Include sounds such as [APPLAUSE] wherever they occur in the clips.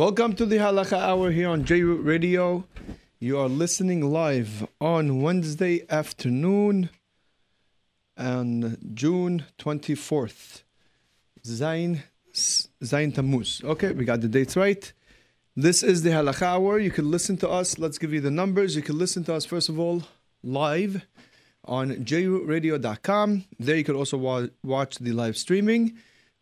Welcome to the Halacha Hour here on J Radio. You are listening live on Wednesday afternoon on June 24th. Zain, Zain Tammuz. Okay, we got the dates right. This is the Halacha Hour. You can listen to us. Let's give you the numbers. You can listen to us, first of all, live on jrootradio.com. There you can also wa- watch the live streaming.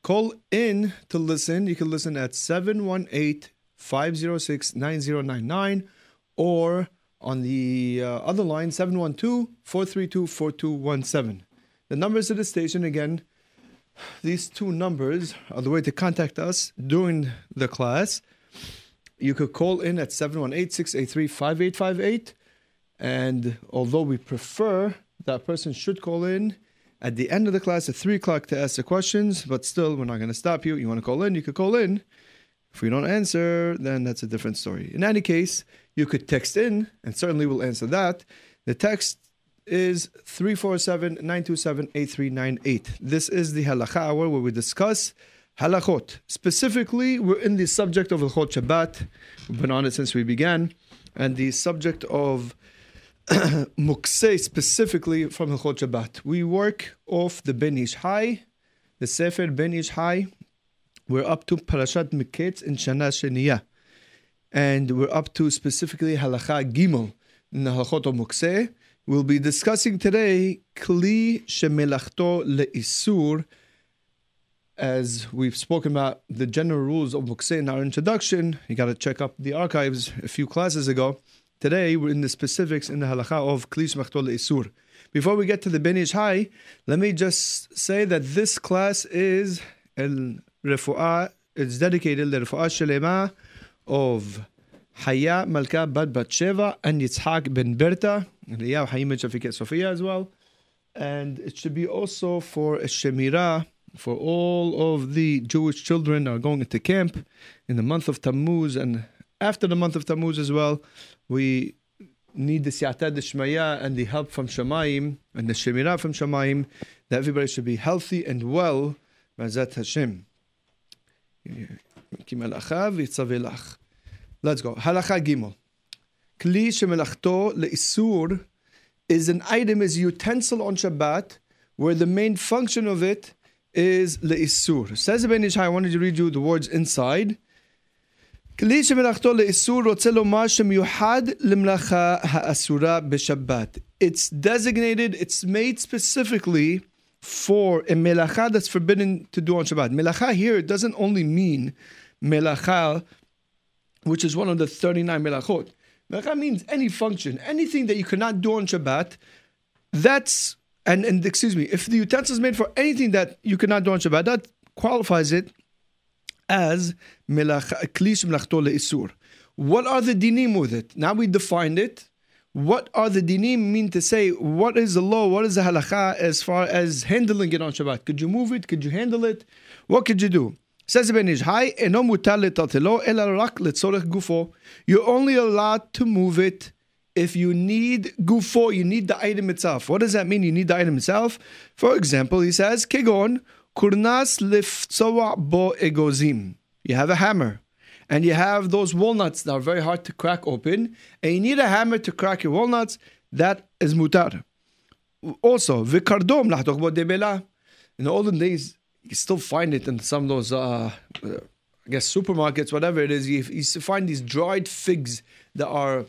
Call in to listen. You can listen at 718 506 9099 or on the uh, other line 712 432 4217. The numbers of the station again, these two numbers are the way to contact us during the class. You could call in at 718 683 5858. And although we prefer that person should call in at the end of the class at 3 o'clock to ask the questions, but still, we're not going to stop you. You want to call in, you could call in. If we don't answer, then that's a different story. In any case, you could text in, and certainly we'll answer that. The text is 347 927 8398. This is the Halacha Hour where we discuss halachot. Specifically, we're in the subject of the Hilchot Shabbat. We've been on it since we began. And the subject of [COUGHS] Mukseh specifically from Hilchot Shabbat. We work off the Ben Ish Hai, the Sefer Ben Ish Hai. We're up to Parashat Miketz in Shana Sheniya. And we're up to specifically Halacha Gimel in the Halachot of Mukseh. We'll be discussing today Kli Shemelachto Le'isur as we've spoken about the general rules of Mukse in our introduction. You got to check up the archives a few classes ago. Today, we're in the specifics in the halacha of Klish Machtol Isur. Before we get to the Ben Ish Hai, let me just say that this class is El Refu'ah, it's dedicated to Refu'ah Shalema of Haya Malka Bad Batsheva and Yitzhak Ben Berta, and Eliyahu Hayim Shafiket Sofia as well. And it should be also for Shemira for all of the Jewish children are going into camp in the month of Tammuz and after the month of Tammuz as well, we need the siyata d'shmaya and the help from Shemaim and the shemira from Shemaim that everybody should be healthy and well. Mazat Hashem. Let's go. Halacha Gimel. Kli shemelachto leisur is an item, is a utensil on Shabbat, where the main function of it is leisur. Says Ben Ish I wanted to read you the words inside. כלי שמלאכתו לאיסור רוצה לומר שמיוחד למלאכה האסורה בשבת. It's designated, it's made specifically for a melacha that's forbidden to do on Shabbat. Melacha here doesn't only mean melacha, which is one of the 39 melachot. Melacha means any function, anything that you cannot do on Shabbat, that's, and, and excuse me, if the utensil is made for anything that you cannot do on Shabbat, that qualifies it as klish melachto leisur. What are the dinim with it? Now we defined it. What are the dinim mean to say? What is the law? What is the halacha as far as handling it on Shabbat? Could you move it? Could you handle it? What could you do? Says Ben Ish Hai, eno letzorech gufo. You're only allowed to move it if you need gufo, you need the item itself. What does that mean? You need the item itself. For example, he says, kegon kurnas liftsoa bo egozim. You have a hammer, and you have those walnuts that are very hard to crack open, and you need a hammer to crack your walnuts. That is mutar. Also, vikardom bo debela. In the olden days, you still find it in some of those, uh, I guess, supermarkets, whatever it is. You to find these dried figs that are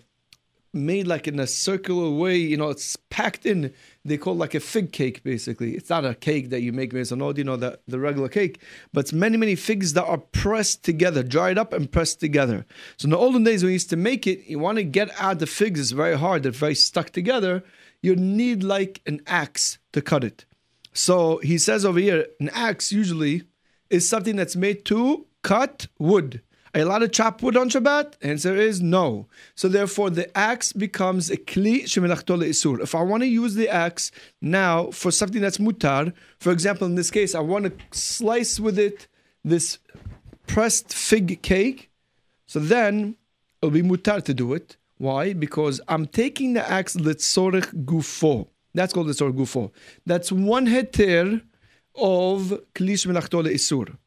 made like in a circular way. You know, it's packed in. They call like a fig cake, basically. It's not a cake that you make based on, oh, you know, the, the regular cake, but it's many, many figs that are pressed together, dried up and pressed together. So in the olden days, when we used to make it, you want to get out the figs, it's very hard, they're very stuck together. You need like an axe to cut it. So he says over here, an axe usually is something that's made to cut wood. You allowed to chop wood on Shabbat? Answer is no. So therefore, the axe becomes a kli shemelachto isur. If I want to use the axe now for something that's mutar, for example, in this case, I want to slice with it this pressed fig cake, so then it'll be mutar to do it. Why? Because I'm taking the axe litzorech gufo. That's called litzorech gufo. That's one heter of kli shemelachto isur.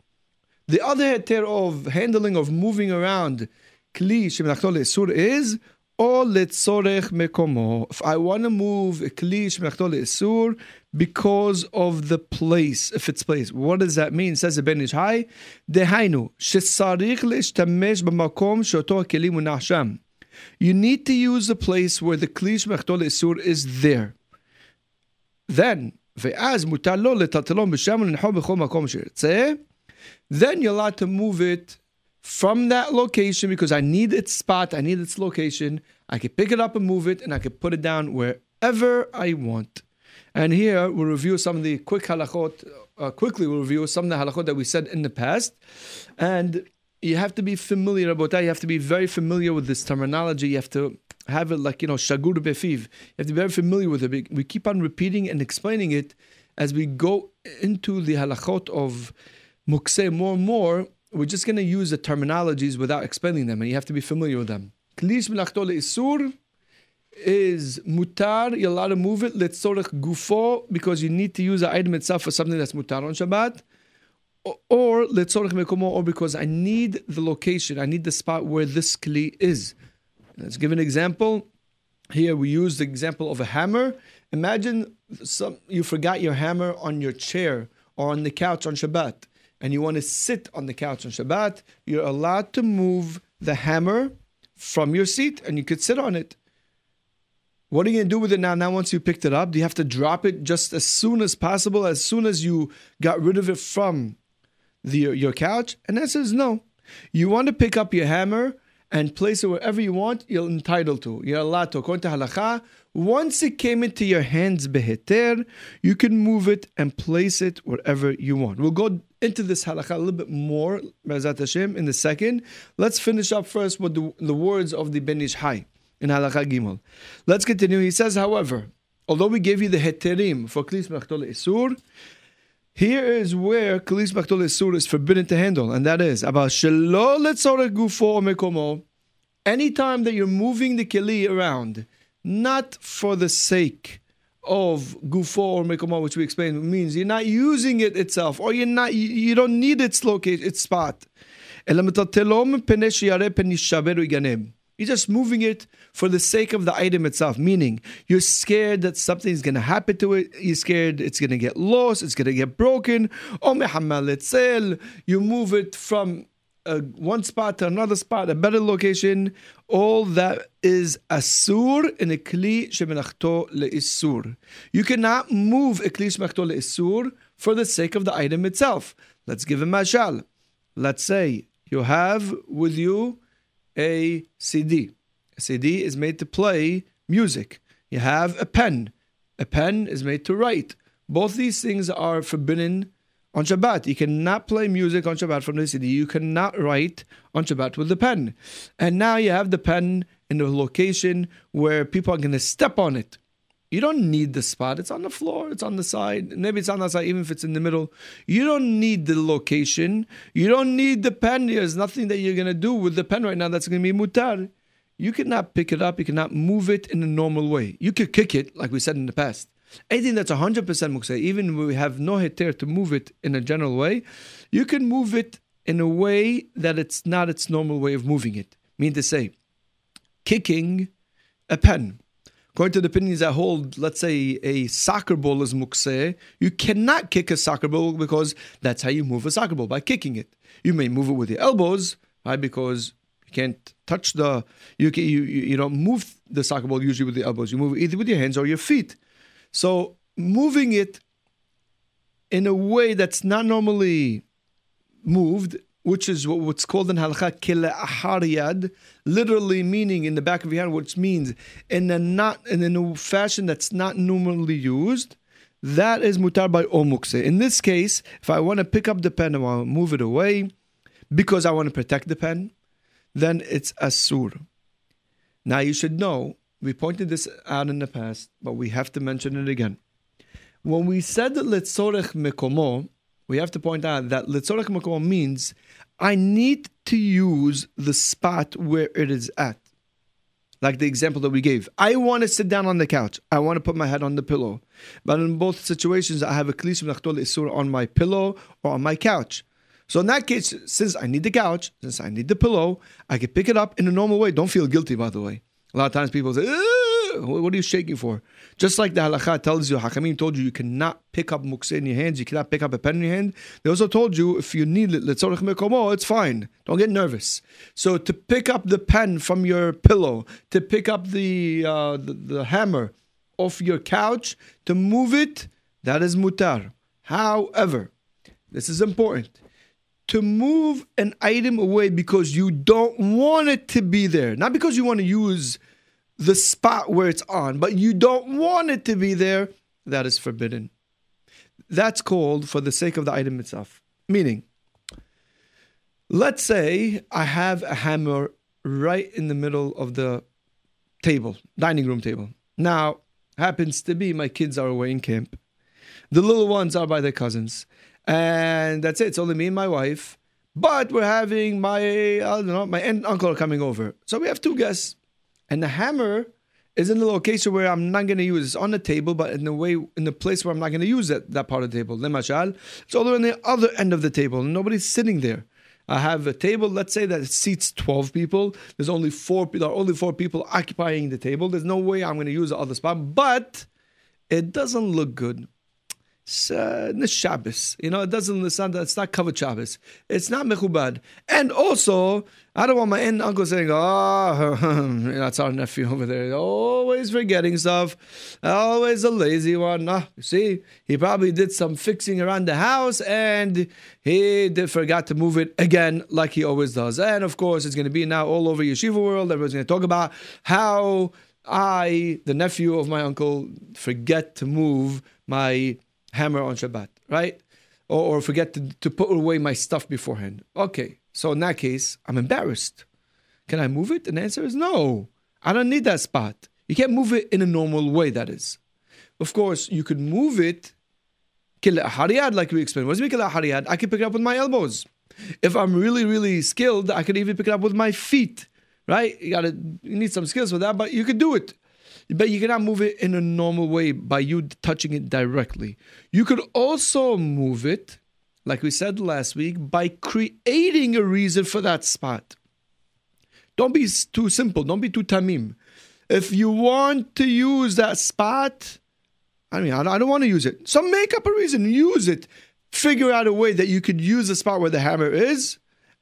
The other heter of handling of moving around kli shemenachto le'esur is all letzorech mekomo. If I want to move a kli shemenachto le'esur because of the place, if it's place. What does that mean? Says the Ben Ish Hai, dehainu shesarich le'shtamesh b'makom shoto keli munach sham. You need to use the place where the kli shemenachto le'esur is there. Then, veaz mutalol letatelom לטלטלו משם b'chol makom מקום שירצה. Then you're allowed to move it from that location because I need its spot, I need its location. I can pick it up and move it, and I can put it down wherever I want. And here we'll review some of the quick halachot. Uh, quickly, we'll review some of the halachot that we said in the past. And you have to be familiar about that. You have to be very familiar with this terminology. You have to have it like, you know, shagur befiv. You have to be very familiar with it. We keep on repeating and explaining it as we go into the halachot of mukseh more and more. We're just going to use the terminologies without explaining them, and you have to be familiar with them. Klish melachto isur is mutar, you're allowed to move it, letzorech gufo, because you need to use the item itself for something that's mutar on Shabbat, or letzorech mekomo, or because I need the location, I need the spot where this kli is. Let's give an example. Here we use the example of a hammer. Imagine some, you forgot your hammer on your chair or on the couch on Shabbat, and you want to sit on the couch on Shabbat. You're allowed to move the hammer from your seat, and you could sit on it. What are you going to do with it now? Now, once you picked it up, do you have to drop it just as soon as possible, as soon as you got rid of it from the, your couch? And that says no. You want to pick up your hammer and place it wherever you want, you're entitled to. You're allowed to. According to halacha, once it came into your hands beheter, you can move it and place it wherever you want. We'll go into this halacha a little bit more, Bezat Hashem, in the second. Let's finish up first with the, the words of the Ben Ish Hai in halacha gimel. Let's continue. He says, however, although we gave you the heterim for klis machtol isur, here is where Kalis Machtol Isur is forbidden to handle, and that is about Letzorech Gufo Mekomo. Anytime that you're moving the Keli around, not for the sake of Gufo or Mekomo, which we explained means you're not using it itself, or you're not you don't need its location, its spot. You're just moving it for the sake of the item itself, meaning you're scared that something's going to happen to it. You're scared it's going to get lost, it's going to get broken. Oh you move it from uh, one spot to another spot, a better location. All that is asur in a kli shemenachto leisur. You cannot move a kli shemenachto leisur for the sake of the item itself. Let's give a mashal. Let's say you have with you a CD. A CD is made to play music. You have a pen. A pen is made to write. Both these things are forbidden on Shabbat. You cannot play music on Shabbat from the CD. You cannot write on Shabbat with the pen. And now you have the pen in a location where people are going to step on it. You don't need the spot. It's on the floor. It's on the side. Maybe it's on the side, even if it's in the middle. You don't need the location. You don't need the pen. There's nothing that you're going to do with the pen right now that's going to be mutar. You cannot pick it up. You cannot move it in a normal way. You could kick it, like we said in the past. Anything that's 100% mukseh, even we have no heter to move it in a general way, you can move it in a way that it's not its normal way of moving it. Mean to say, kicking a pen According to the opinions that hold, let's say a soccer ball is mukseh, you cannot kick a soccer ball because that's how you move a soccer ball by kicking it. You may move it with your elbows, right? Because you can't touch the you can, you you don't move the soccer ball usually with the elbows. You move it either with your hands or your feet. So moving it in a way that's not normally moved which is what's called in halakha kila literally meaning in the back of your hand, which means in a not in a fashion that's not normally used. That is mutar by omukse. In this case, if I want to pick up the pen and I move it away because I want to protect the pen, then it's asur. Now you should know, we pointed this out in the past, but we have to mention it again. When we said that letzorech mekomo, we have to point out that letzorech mekomo means I need to use the spot where it is at. Like the example that we gave. I want to sit down on the couch. I want to put my head on the pillow. But in both situations, I have a klish isur on my pillow or on my couch. So in that case, since I need the couch, since I need the pillow, I can pick it up in a normal way. Don't feel guilty, by the way. A lot of times people say, what are you shaking for? Just like the halakha tells you, Hakamim told you, you cannot pick up mukse in your hands, you cannot pick up a pen in your hand. They also told you, if you need it, it's fine. Don't get nervous. So to pick up the pen from your pillow, to pick up the, uh, the, the hammer off your couch, to move it, that is mutar. However, this is important. To move an item away because you don't want it to be there, not because you want to use the spot where it's on, but you don't want it to be there, that is forbidden. That's called for the sake of the item itself. Meaning, let's say I have a hammer right in the middle of the table, dining room table. Now, happens to be my kids are away in camp. The little ones are by their cousins. And that's it. It's only me and my wife. But we're having my, I don't know, my aunt uncle are coming over. So we have two guests. And the hammer is in the location where I'm not going to use. It. It's on the table, but in the way, in the place where I'm not going to use that, that part of the table. Lemashal. It's all on the other end of the table. Nobody's sitting there. I have a table. Let's say that it seats twelve people. There's only four. There are only four people occupying the table. There's no way I'm going to use the other spot. But it doesn't look good uh, Shabbos. You know, it doesn't sound it's not covered Shabbos. It's not mechubad. And also, I don't want my aunt uncle saying, "Oh, [LAUGHS] that's our nephew over there, always forgetting stuff, always a lazy one." No, you see, he probably did some fixing around the house and he did forgot to move it again, like he always does. And of course, it's going to be now all over yeshiva world. Everyone's going to talk about how I, the nephew of my uncle, forget to move my hammer on Shabbat, right? Or, or forget to, to put away my stuff beforehand. Okay, so in that case, I'm embarrassed. Can I move it? And the answer is no. I don't need that spot. You can't move it in a normal way, that is. Of course, you could move it, hariyad, like we explained. What does mean hariyad? I can pick it up with my elbows. If I'm really, really skilled, I could even pick it up with my feet, right? You gotta, you need some skills for that, but you could do it but you cannot move it in a normal way by you touching it directly. You could also move it, like we said last week, by creating a reason for that spot. Don't be too simple, don't be too tamim. If you want to use that spot, I mean, I don't want to use it. So make up a reason, use it. Figure out a way that you could use the spot where the hammer is,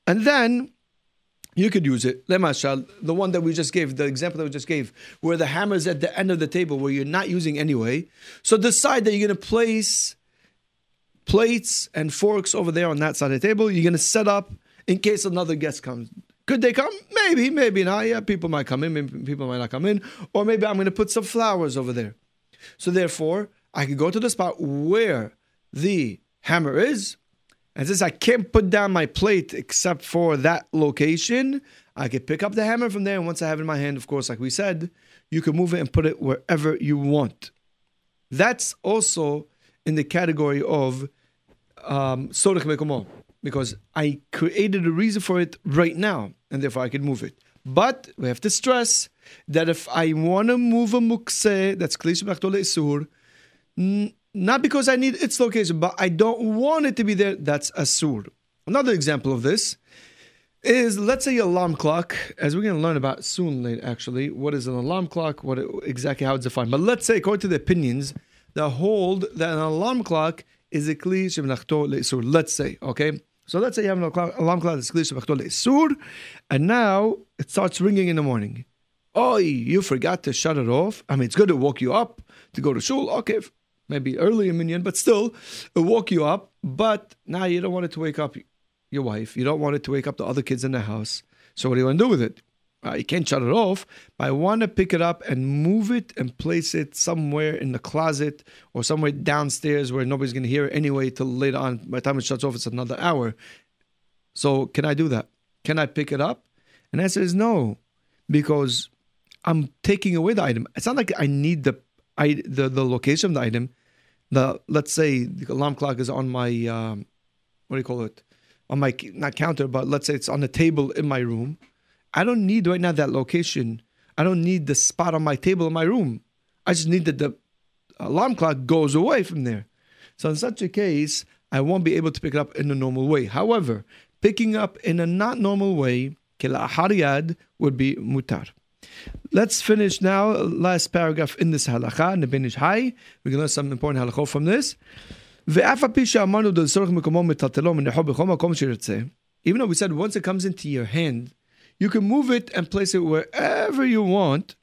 and then you could use it. Lemashal, the one that we just gave, the example that we just gave, where the hammer is at the end of the table, where you're not using anyway. So decide that you're going to place plates and forks over there on that side of the table. You're going to set up in case another guest comes. Could they come? Maybe, maybe not. Yeah, people might come in, maybe people might not come in. Or maybe I'm going to put some flowers over there. So therefore, I can go to the spot where the hammer is, and since I can't put down my plate except for that location, I could pick up the hammer from there. And once I have it in my hand, of course, like we said, you can move it and put it wherever you want. That's also in the category of um, because I created a reason for it right now, and therefore I can move it. But we have to stress that if I want to move a mukse, that's klish isur, not because I need its location, but I don't want it to be there. That's asur. Another example of this is let's say alarm clock, as we're going to learn about soon, actually, what is an alarm clock, what it, exactly how it's defined. But let's say, according to the opinions, that hold that an alarm clock is a kli shemnachto le'isur. Let's say, okay. So let's say you have an alarm clock that's kli shemnachto le'isur, and now it starts ringing in the morning. Oh, you forgot to shut it off. I mean, it's good to woke you up to go to shul. Okay, maybe early in minyan, but still, it'll woke you up. But now you don't want it to wake up your wife. You don't want it to wake up the other kids in the house. So what do you want to do with it? Uh, you can't shut it off, but I want to pick it up and move it and place it somewhere in the closet or somewhere downstairs where nobody's going to hear it anyway till later on. By the time it shuts off, it's another hour. So can I do that? Can I pick it up? And the answer is no, because I'm taking away the item. It's not like I need the I, the the location of the item the let's say the alarm clock is on my um, what do you call it? On my not counter but let's say it's on the table in my room. I don't need right now that location. I don't need the spot on my table in my room. I just need that the alarm clock goes away from there. So in such a case I won't be able to pick it up in a normal way. However, picking up in a not normal way, hariyad would be mutar. Let's finish now. Last paragraph in this halacha, in the Ben Ish Hai. We can learn some important halachot from this. Even though we said once it comes into your hand, you can move it and place it wherever you want.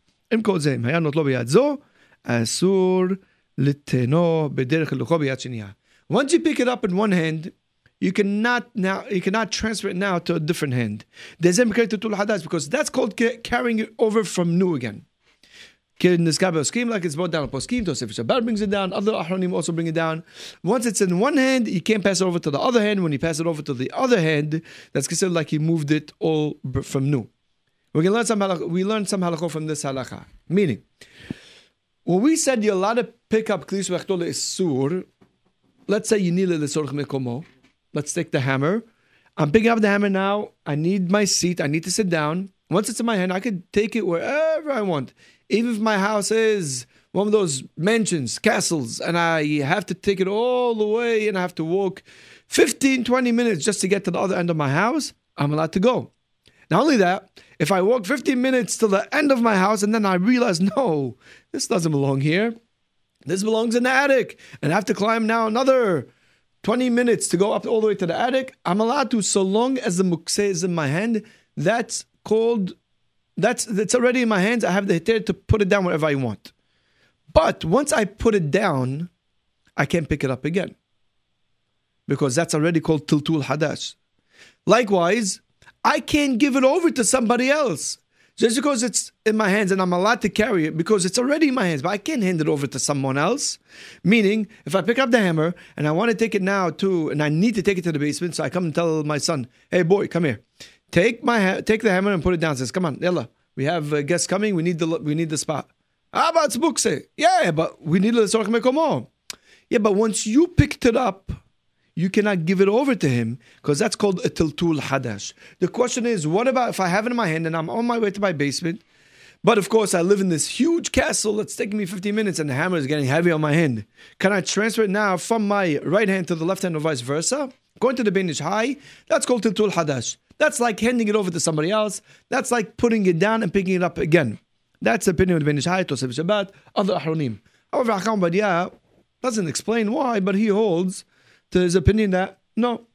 Once you pick it up in one hand, you cannot now you cannot transfer it now to a different hand. Because that's called carrying it over from new again. Scheme like it's brought down a poskim, Tosef Shabbat brings it down, other Ahronim also bring it down. Once it's in one hand, you can't pass it over to the other hand. When you pass it over to the other hand, that's considered like you moved it all from new. We can learn some halakha, we learned some halakha from this halakha. Meaning, when we said you're allowed to pick up klis v'achtol sur, let's say you need it l'sorch mekomo. Let's take the hammer. I'm picking up the hammer now. I need my seat. I need to sit down. Once it's in my hand, I could take it wherever I want. Even if my house is one of those mansions, castles, and I have to take it all the way and I have to walk 15, 20 minutes just to get to the other end of my house, I'm allowed to go. Not only that, if I walk 15 minutes to the end of my house and then I realize, no, this doesn't belong here. This belongs in the attic. And I have to climb now another 20 minutes to go up all the way to the attic. I'm allowed to, so long as the mukse is in my hand. That's called that's that's already in my hands. I have the hitter to put it down wherever I want. But once I put it down, I can't pick it up again. Because that's already called tiltul hadash. Likewise, I can't give it over to somebody else. Just because it's in my hands and I'm allowed to carry it because it's already in my hands, but I can't hand it over to someone else. Meaning, if I pick up the hammer and I want to take it now to, and I need to take it to the basement, so I come and tell my son, "Hey boy, come here." Take my ha- take the hammer and put it down. Says, "Come on, Yalla, we have uh, guests coming. We need the we need the spot." Ah, but it's Yeah, but we need the. Yeah, but once you picked it up, you cannot give it over to him because that's called a tiltul hadash. The question is, what about if I have it in my hand and I'm on my way to my basement? But of course, I live in this huge castle that's taking me 15 minutes and the hammer is getting heavy on my hand. Can I transfer it now from my right hand to the left hand or vice versa? Going to the Ben Ish Hai, that's called Tiltul Hadash. That's like handing it over to somebody else. That's like putting it down and picking it up again. That's the opinion of Ben Ish Hai, Tosef Shabbat, other Ahronim. However, Hacham Ovadia doesn't explain why, but he holds to his opinion that no,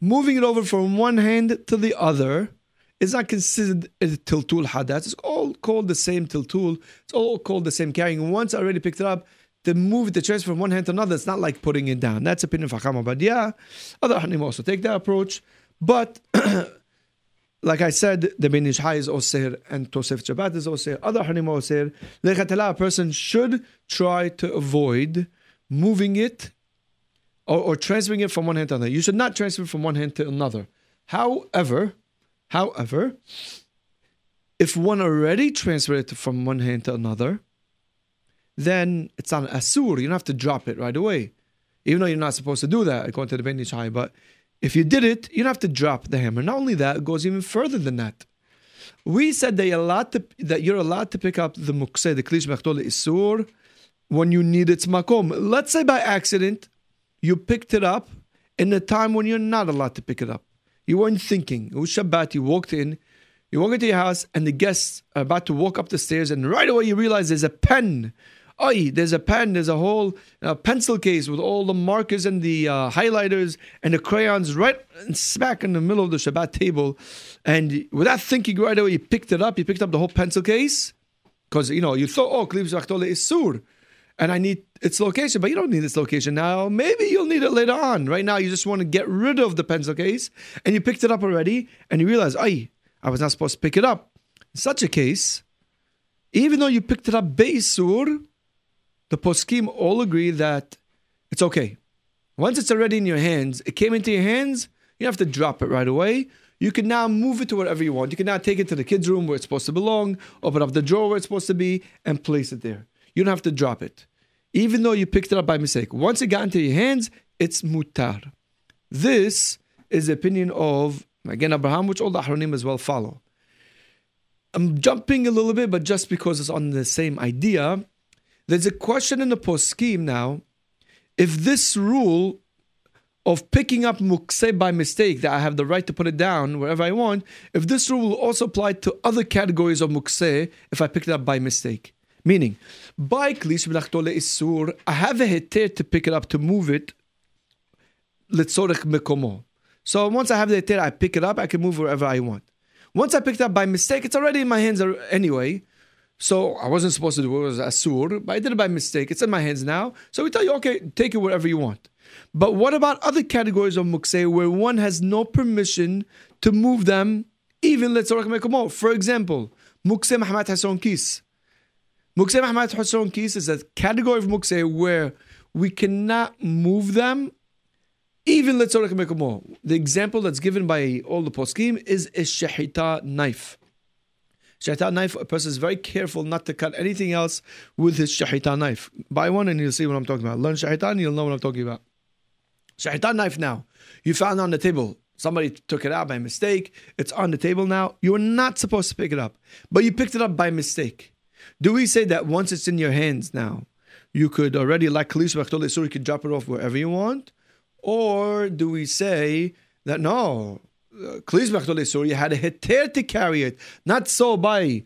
moving it over from one hand to the other is not considered a tiltul hadas. It's all called the same tiltul. It's all called the same carrying. Once I already picked it up, to move the transfer from one hand to another, it's not like putting it down. That's opinion of Hacham Ovadia. Other Ahronim also take that approach. But [CLEARS THROAT] like I said, the Ben Ish Hai is Osir and Tosef Shabbat is Osir. Other Harim Osir. A person should try to avoid moving it or, or, transferring it from one hand to another. You should not transfer from one hand to another. However, however, if one already transferred it from one hand to another, then it's on asur. You don't have to drop it right away, even though you're not supposed to do that according to the Ben Ish Hai. But if you did it, you don't have to drop the hammer. Not only that, it goes even further than that. We said that you're allowed to, that you're allowed to pick up the mukseh, the klish mechtol isur, when you need its makom. Let's say by accident, you picked it up in a time when you're not allowed to pick it up. You weren't thinking. It was Shabbat, you walked in, you walk into your house, and the guests are about to walk up the stairs, and right away you realize there's a pen Oi, there's a pen, there's a whole uh, pencil case with all the markers and the uh, highlighters and the crayons right smack in the middle of the Shabbat table. And without thinking right away, you picked it up, you picked up the whole pencil case. Because, you know, you thought, oh, Klibs Rachtole is Sur. And I need its location, but you don't need its location now. Maybe you'll need it later on. Right now, you just want to get rid of the pencil case, and you picked it up already, and you realize, I, I was not supposed to pick it up. In such a case, even though you picked it up Beisur, the poskim all agree that it's okay. Once it's already in your hands, it came into your hands, you have to drop it right away. You can now move it to wherever you want. You can now take it to the kids' room where it's supposed to belong, open up the drawer where it's supposed to be, and place it there. You don't have to drop it. Even though you picked it up by mistake. Once it got into your hands, it's mutar. This is the opinion of, again, Abraham, which all the Ahronim as well follow. I'm jumping a little bit, but just because it's on the same idea, there's a question in the poskim now if this rule of picking up mukse by mistake, that I have the right to put it down wherever I want, if this rule will also apply to other categories of mukse if I picked it up by mistake. Meaning, by klish isur, I have a heter to pick it up, to move it, letzorech mekomo. So once I have the heter, I pick it up, I can move wherever I want. Once I picked up by mistake, it's already in my hands anyway. So I wasn't supposed to do it, it was asur, but I did it by mistake. It's in my hands now. So we tell you, okay, take it wherever you want. But what about other categories of mukse where one has no permission to move them, even let's For example, mukse Mahmat Hesron Kis. Mukseh Mahmat Hesron Kis is a category of mukseh where we cannot move them, even let's The example that's given by all the poskim is a shahita knife. Shahita knife, a person is very careful not to cut anything else with his shahita knife. Buy one and you'll see what I'm talking about. Learn shahita and you'll know what I'm talking about. Shahita knife now. You found on the table. Somebody took it out by mistake. It's on the table now. You were not supposed to pick it up, but you picked it up by mistake. Do we say that once it's in your hands now, you could already, like Khalis so you could drop it off wherever you want? Or do we say that no, Khalis so you had a heter to carry it, not so by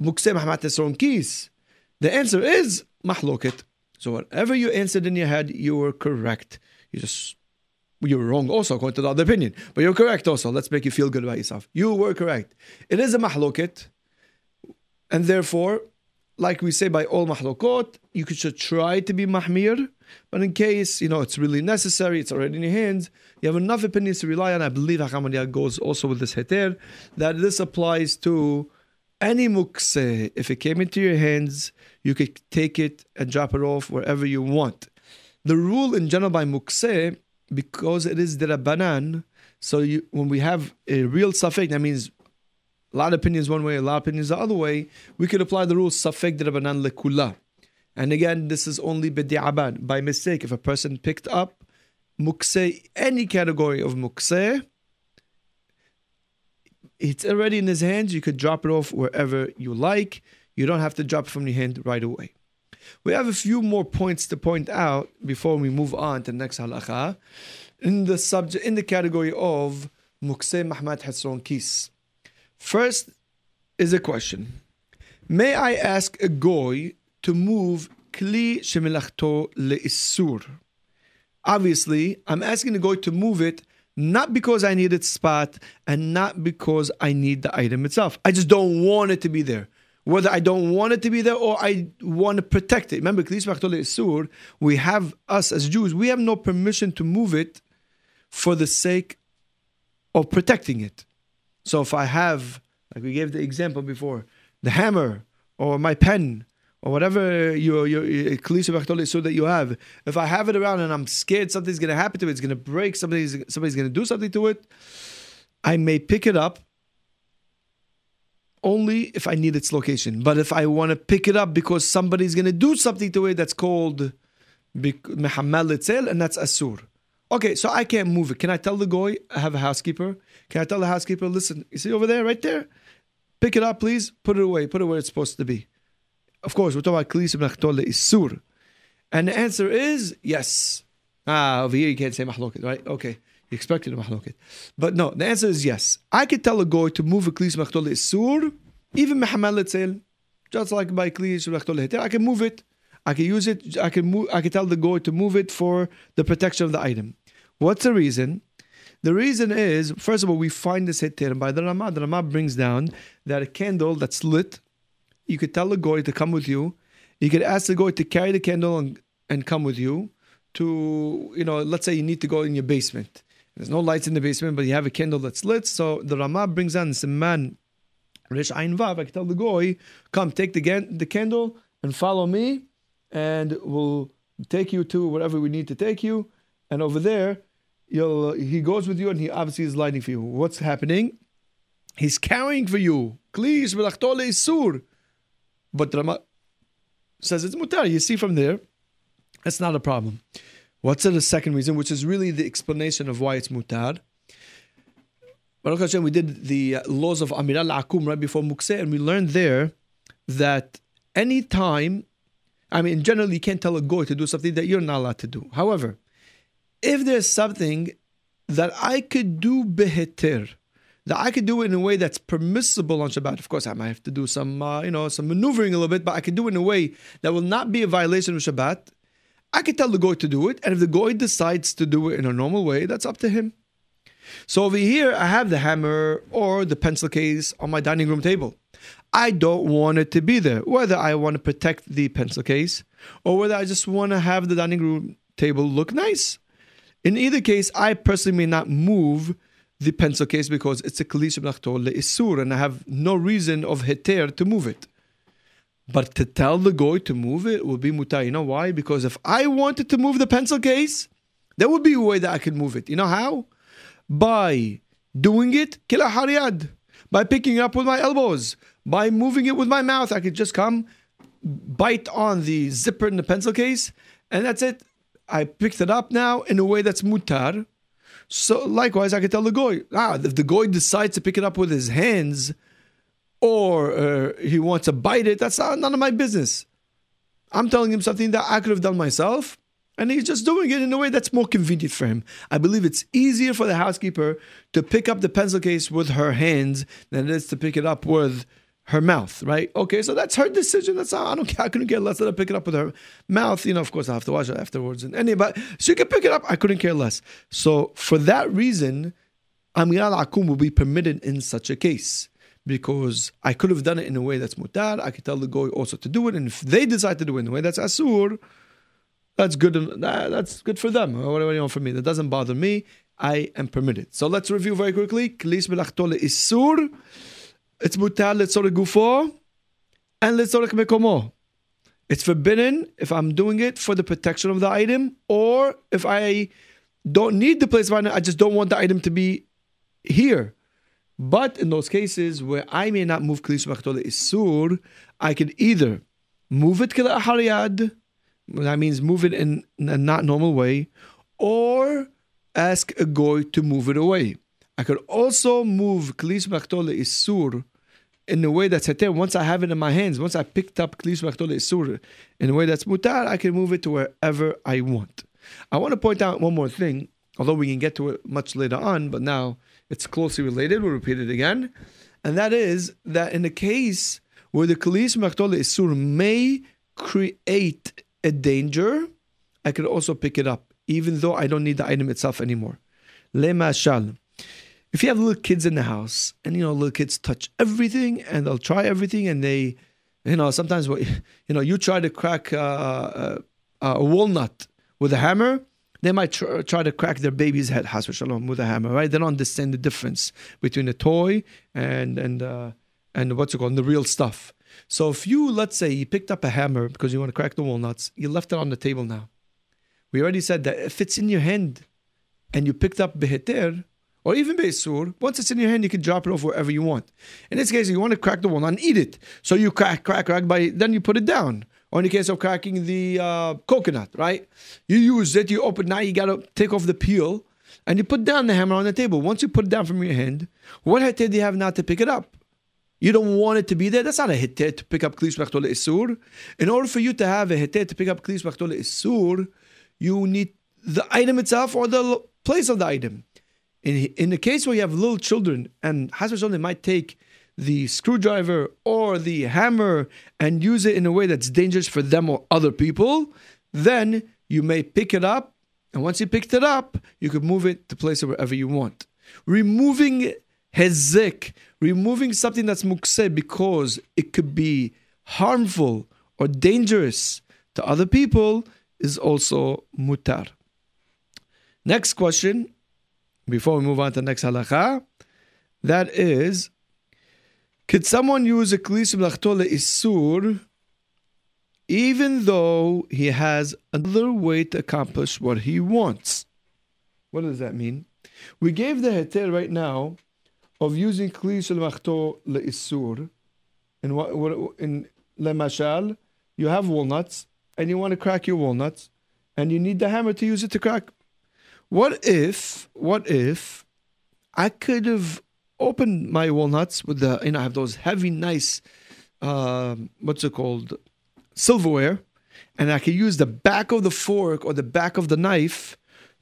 Mukseh Mahmat Kis? The answer is mahloket. So whatever you answered in your head, you were correct. You just you were wrong also according to the other opinion, but you're correct also. Let's make you feel good about yourself. You were correct. It is a mahloket, and therefore, like we say by all mahlokot, you should try to be mahmir. But in case you know it's really necessary, it's already in your hands. You have enough opinions to rely on. I believe Hacham goes also with this heter that this applies to any mukse. If it came into your hands, you could take it and drop it off wherever you want. The rule in general by mukse, because it is banan, so you, when we have a real safek, that means a lot of opinions one way, a lot of opinions the other way, we could apply the rule safek banan lekula. And again, this is only bedi'aban, by mistake. If a person picked up mukse, any category of mukse, it's already in his hands. You could drop it off wherever you like. You don't have to drop it from your hand right away. We have a few more points to point out before we move on to the next halacha in the subject in the category of Mukseh Mahmad Hassan Kis. First is a question. May I ask a goy to move kli shemilachto le'issur? Obviously, I'm asking the goy to move it not because I need its spot and not because I need the item itself. I just don't want it to be there whether I don't want it to be there or I want to protect it. Remember, kli shemilachto leissur, we have us as Jews, we have no permission to move it for the sake of protecting it. So if I have, like we gave the example before, the hammer or my pen or whatever your your so that you have, if I have it around and I'm scared something's to happen to it, it's to break, somebody's somebody's to do something to it, I may pick it up only if I need its location. But if I want to pick it up because somebody's going to do something to it, that's called mehammal itzel, and that's asur. Okay, so I can't move it. Can I tell the goy? I have a housekeeper. Can I tell the housekeeper, listen, you see over there, right there? Pick it up, please. Put it away. Put it where it's supposed to be. Of course, we're talking about klis isur. And the answer is yes. Ah, over here you can't say mahloket, right? Okay. You expected a mahloket. But no, the answer is yes. I could tell a goy to move a klis machtol isur, even mehamal etzel, just like by klis machtol I can move it. I can use it. I can move. I can tell the goy to move it for the protection of the item. What's the reason? The reason is, first of all, we find this heter by the Ramah. The Ramah brings down that a candle that's lit, you could tell the goy to come with you. You could ask the goy to carry the candle and, and come with you to, you know, let's say you need to go in your basement there's no lights in the basement, but you have a candle that's lit. So the Ramah brings down this man, Rish Ain Vav. I can tell the goy, come take the, the candle and follow me, and we'll take you to wherever we need to take you. And over there, you'll he goes with you, and he obviously is lighting for you. What's happening? He's carrying for you. But Rama says it's mutar. You see from there, that's not a problem. What's the second reason, which is really the explanation of why it's mutar? Baruch Hashem, we did the uh, laws of Amira LeAkum right before Mukseh, and we learned there that any time, I mean, generally you can't tell a goy to do something that you're not allowed to do. However, if there's something that I could do beheter, that I could do it in a way that's permissible on Shabbat. Of course, I might have to do some, uh, you know, some maneuvering a little bit, but I can do it in a way that will not be a violation of Shabbat. I could tell the goy to do it, and if the goy decides to do it in a normal way, that's up to him. So over here, I have the hammer or the pencil case on my dining room table. I don't want it to be there, whether I want to protect the pencil case or whether I just want to have the dining room table look nice. In either case, I personally may not move the pencil case because it's a kalish isur and I have no reason of heter to move it. But to tell the goy to move it will be mutar. You know why? Because if I wanted to move the pencil case, there would be a way that I could move it. You know how? By doing it, kila hariyad. By picking up with my elbows. By moving it with my mouth. I could just come, bite on the zipper in the pencil case, and that's it. I picked it up now in a way that's mutar. So likewise, I could tell the goy, ah, if the goy decides to pick it up with his hands, or uh, he wants to bite it, that's not, none of my business. I'm telling him something that I could have done myself, and he's just doing it in a way that's more convenient for him. I believe it's easier for the housekeeper to pick up the pencil case with her hands than it is to pick it up with her mouth, right? Okay, so that's her decision. That's how I don't. care. I couldn't care less. Let her pick it up with her mouth. You know, of course, I have to wash it afterwards. And any, but she can pick it up. I couldn't care less. So for that reason, Amiral Akum will be permitted in such a case because I could have done it in a way that's mutar. I could tell the goy also to do it, and if they decide to do it in a way that's asur, that's good. Uh, that's good for them. Whatever you want from me, that doesn't bother me. I am permitted. So let's review very quickly. Klis isur. It's mutar letzorek gufo and letzorek mekomo. It's forbidden if I'm doing it for the protection of the item, or if I don't need the place of item, I just don't want the item to be here. But in those cases where I may not move klish machtole isur, I can either move it kila hariyad, that means move it in a not normal way, or ask a goy to move it away. I could also move Klis Machtole Isur in a way that's heter. Once I have it in my hands, once I picked up Klis Machtole Isur in a way that's mutar, I can move it to wherever I want. I want to point out one more thing, although we can get to it much later on, but now it's closely related. We'll repeat it again. And that is that in the case where the Klis Machtole Isur may create a danger, I could also pick it up, even though I don't need the item itself anymore. Le mashal if you have little kids in the house and you know little kids touch everything and they'll try everything and they you know sometimes what you know you try to crack uh, uh, a walnut with a hammer they might tr- try to crack their baby's head. Shalom with a hammer right? They don't understand the difference between a toy and and uh, and what's it called the real stuff. So if you let's say you picked up a hammer because you want to crack the walnuts you left it on the table now. We already said that if it's in your hand and you picked up beheter or even Beisur, once it's in your hand, you can drop it off wherever you want. In this case, you want to crack the walnut and eat it. So you crack, crack, crack, by then you put it down. Or in the case of cracking the uh, coconut, right? You use it, you open, now you got to take off the peel and you put down the hammer on the table. Once you put it down from your hand, what heter do you have now to pick it up? You don't want it to be there. That's not a heter to pick up klis machtole isur. In order for you to have a heter to pick up klis machtole isur, you need the item itself or the place of the item. In, in the case where you have little children and Hasbashon, they might take the screwdriver or the hammer and use it in a way that's dangerous for them or other people, then you may pick it up. And once you picked it up, you could move it to place it wherever you want. Removing hezik, removing something that's mukse because it could be harmful or dangerous to other people is also mutar. Next question before we move on to the next halacha, that is, could someone use a klis mlachto isur even though he has another way to accomplish what he wants? What does that mean? We gave the heter right now of using klis mlachto isur. In what, in lemashal, you have walnuts and you want to crack your walnuts, and you need the hammer to use it to crack what if, what if I could have opened my walnuts with the, you know, I have those heavy, nice, uh, what's it called, silverware, and I could use the back of the fork or the back of the knife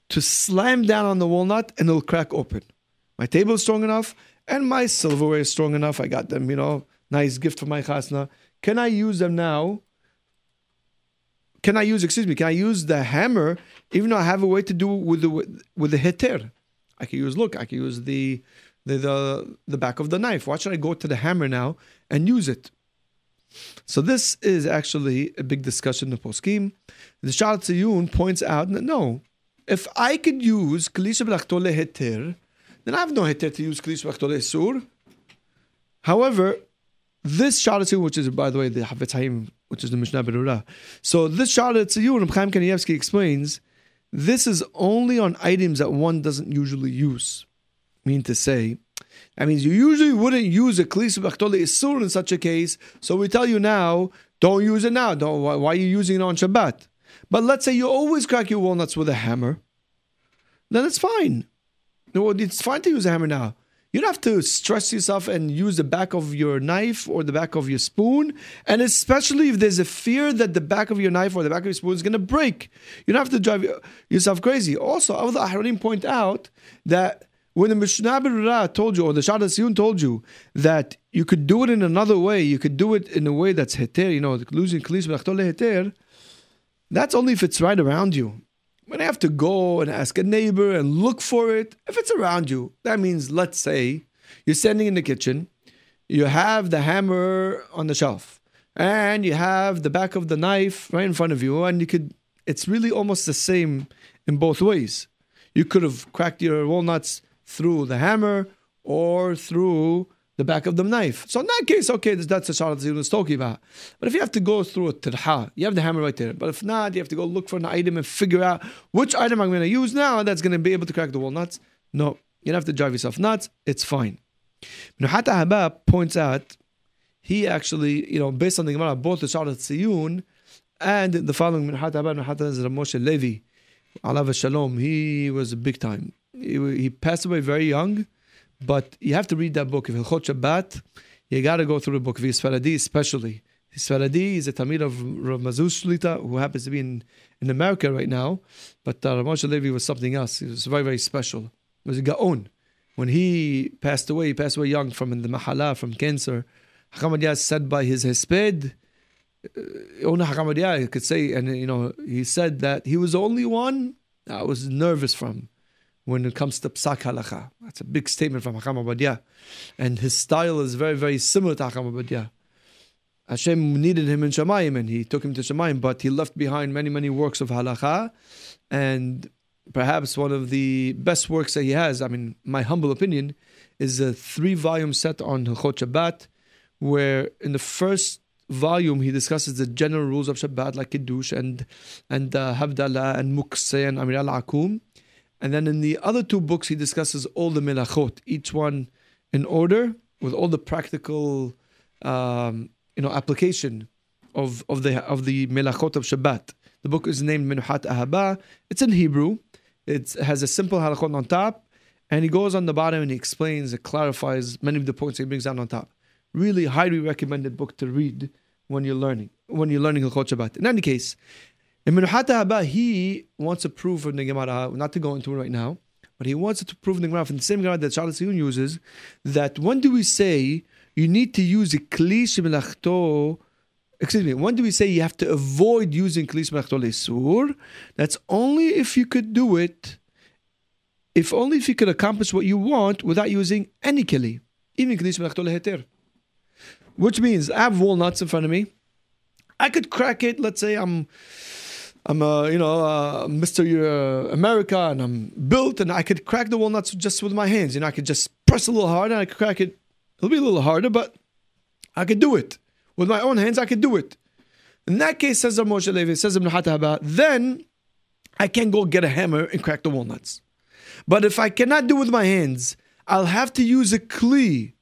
to slam down on the walnut and it'll crack open. My table is strong enough and my silverware is strong enough. I got them, you know, nice gift for my chasna. Can I use them now? Can I use, excuse me, can I use the hammer even though I have a way to do with the with the heter? I can use, look, I can use the the, the, the back of the knife. Why should I go to the hammer now and use it? So this is actually a big discussion in the poskim. The Sharat Ziyun points out that no, if I could use Kalisha B'lachtole Heter, then I have no Heter to use Kalisha B'lachtole Sur. However, this Ziyun, which is, by the way, the Hafetz which is the Mishnah Berurah. So this Sharat Ziyun, Chaim Kanievsky explains, this is only on items that one doesn't usually use mean to say, that means you usually wouldn't use a klisa b'achtole isur in such a case. So we tell you now, don't use it now. Don't, why, why, are you using it on Shabbat? But let's say you always crack your walnuts with a hammer, then it's fine. No, It's fine to use a hammer now. You don't have to stress yourself and use the back of your knife or the back of your spoon. And especially if there's a fear that the back of your knife or the back of your spoon is going to break. You don't have to drive yourself crazy. Also, other Ahronim point out that when the Mishnah Berurah told you, or the Sharat Ziyun told you, that you could do it in another way, you could do it in a way that's heter, you know, losing klis heter, that's only if it's right around you. When I have to go and ask a neighbor and look for it, if it's around you, that means, let's say, you're standing in the kitchen, you have the hammer on the shelf, and you have the back of the knife right in front of you, and you could, it's really almost the same in both ways. You could have cracked your walnuts through the hammer or through the back of the knife. So in that case, okay, that's a shalat ziyun is talking about. But if you have to go through a tirha, you have the hammer right there. But if not, you have to go look for an item and figure out which item I'm going to use now that's going to be able to crack the walnuts. No, you don't have to drive yourself nuts. It's fine. Nuhata Haba points out, he actually, you know, based on the Gemara, both the shalat ziyun and the following Nuhata Haba, Nuhata is Moshe Levi, Alav Shalom, he was a big time he, passed away very young, but you have to read that book. If Hilchot Shabbat, you got to go through the book. Visfaradi especially. Visfaradi is a Tamir of Rav Mazuz Shlita, who happens to be in, in America right now. But uh, Rav Moshe Levi was something else. He was very, very special. He was a Gaon. When he passed away, he passed away young from the Mahala, from cancer. Hacham said by his hesped, only uh, Hacham could say, and you know, he said that he was the only one I was nervous from when it comes to psak halacha. That's a big statement from Hacham Ovadia. And his style is very, very similar to Hacham Ovadia. Hashem needed him in Shemayim and he took him to Shemayim, but he left behind many, many works of halacha. And perhaps one of the best works that he has, I mean, my humble opinion, is a three volume set on Hilchot Shabbat, where in the first volume he discusses the general rules of Shabbat, like Kiddush and, and uh, Havdalah and Mukseh and Amira LeAkum. And then in the other two books, he discusses all the melachot, each one in order, with all the practical, um, you know, application of, of the of the melachot of Shabbat. The book is named Menuhat Ahava. It's in Hebrew. It has a simple halachot on top, and he goes on the bottom and he explains, it clarifies many of the points he brings down on top. Really highly recommended book to read when you're learning when you're learning Hilchot Shabbat. In any case, in Menuhat Ahava, he wants to prove from the Gemara, not to go into it right now, but he wants to prove in the Gemara from the same Gemara that Shalat Ziyun uses, that when do we say you need to use a Kli Shemelachto, excuse me, when do we say you have to avoid using Kli Shemelachto Lesur? That's only if you could do it, if only if you could accomplish what you want without using any Kli, even Kli Shemelachto Leheter. Which means I have walnuts in front of me. I could crack it. Let's say I'm I'm a you know uh, Mr. Uh, America and I'm built and I could crack the walnuts just with my hands. You know, I could just press a little harder and I could crack it. It'll be a little harder, but I could do it with my own hands. I could do it. In that case, says Moshe Levi, says Ibn Hataba, then I can go get a hammer and crack the walnuts. But if I cannot do it with my hands, I'll have to use a kli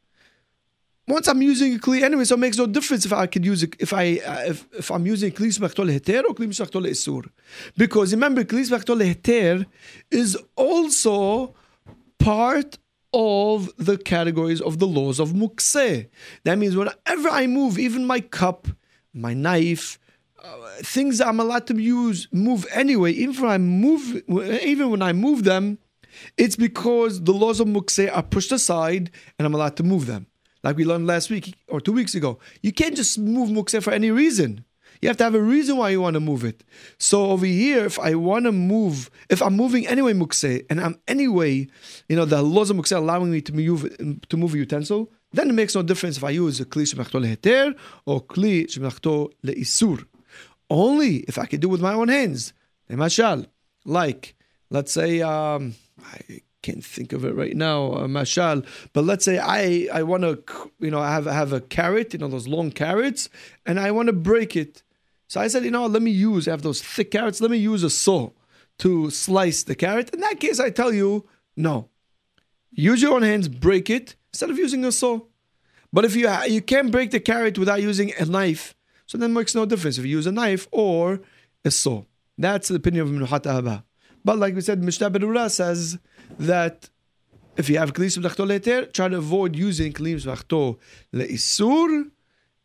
once I'm using a kli anyway, so it makes no difference if I could use it if I uh, if, if I'm using kli smachtol heter or kli smachtol isur, because remember kli smachtol heter is also part of the categories of the laws of mukseh. That means whenever I move, even my cup, my knife, things I'm allowed to use move anyway. Even when I move, even when I move them, it's because the laws of mukseh are pushed aside and I'm allowed to move them. Like we learned last week or two weeks ago. You can't just move mukse for any reason. You have to have a reason why you want to move it. So over here, if I want to move, if I'm moving anyway mukse, and I'm anyway, you know, the laws of mukse allowing me to move to move a utensil, then it makes no difference if I use a kli shemachto leheter or kli shemachto leisur. Only if I can do it with my own hands. Like let's say um, I can't think of it right now, uh, mashal. But let's say I I want to you know I have have a carrot, you know those long carrots, and I want to break it. So I said, you know, let me use, I have those thick carrots, let me use a saw to slice the carrot. In that case, I tell you, no. Use your own hands, break it, instead of using a saw. But if you you can't break the carrot without using a knife, so then it makes no difference if you use a knife or a saw. That's the opinion of Menuhat Ahava. But like we said, Mishnah Berurah says that if you have Klis V'lachto try to avoid using Klis V'lachto Le'isur,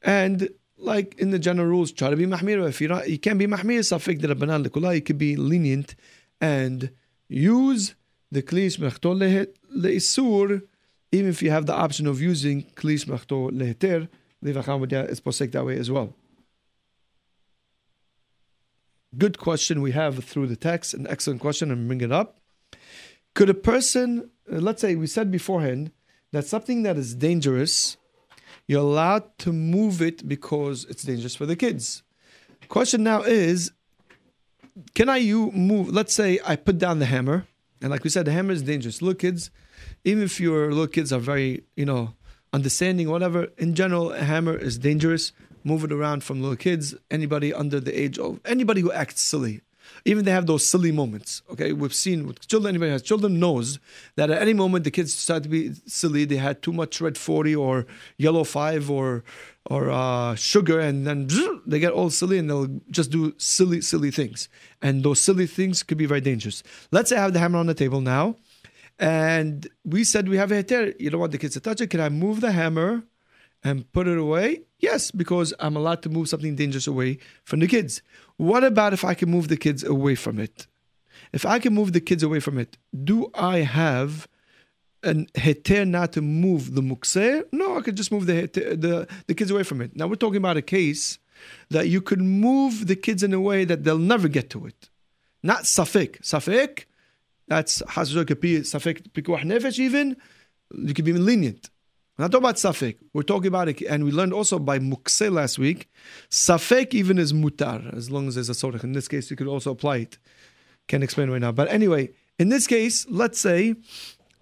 and like in the general rules, try to be mahmir. If you're not, you can't be mahmir. Safik the rabbanan lekula. You could be lenient and use the klis mechtol leisur, even if you have the option of using klis mechtol leheter. The is posek that way as well. Good question we have through the text, an excellent question, and bring it up. Could a person, uh, let's say we said beforehand that something that is dangerous you're allowed to move it because it's dangerous for the kids. Question now is, can I you move? Let's say I put down the hammer, and like we said, the hammer is dangerous. Little kids, even if your little kids are very, you know, understanding, whatever. In general, a hammer is dangerous. Move it around from little kids. Anybody under the age of anybody who acts silly even they have those silly moments. Okay, we've seen with children. Anybody has children knows that at any moment the kids start to be silly. They had too much red forty or yellow five or or uh, sugar, and then they get all silly and they'll just do silly, silly things. And those silly things could be very dangerous. Let's say I have the hammer on the table now, and we said we have a heter. You don't want the kids to touch it. Can I move the hammer and put it away? Yes, because I'm allowed to move something dangerous away from the kids. What about if I can move the kids away from it? If I can move the kids away from it, do I have an heter not to move the mukseh? No, I could just move the, the the kids away from it. Now we're talking about a case that you could move the kids in a way that they'll never get to it. Not safik. Safik, that's safik pikuach nefesh even. You could be lenient. We're not talking about Safek. We're talking about it, and we learned also by mukse last week. Safek even is mutar, as long as there's a sorach. In this case, you could also apply it. Can't explain right now. But anyway, in this case, let's say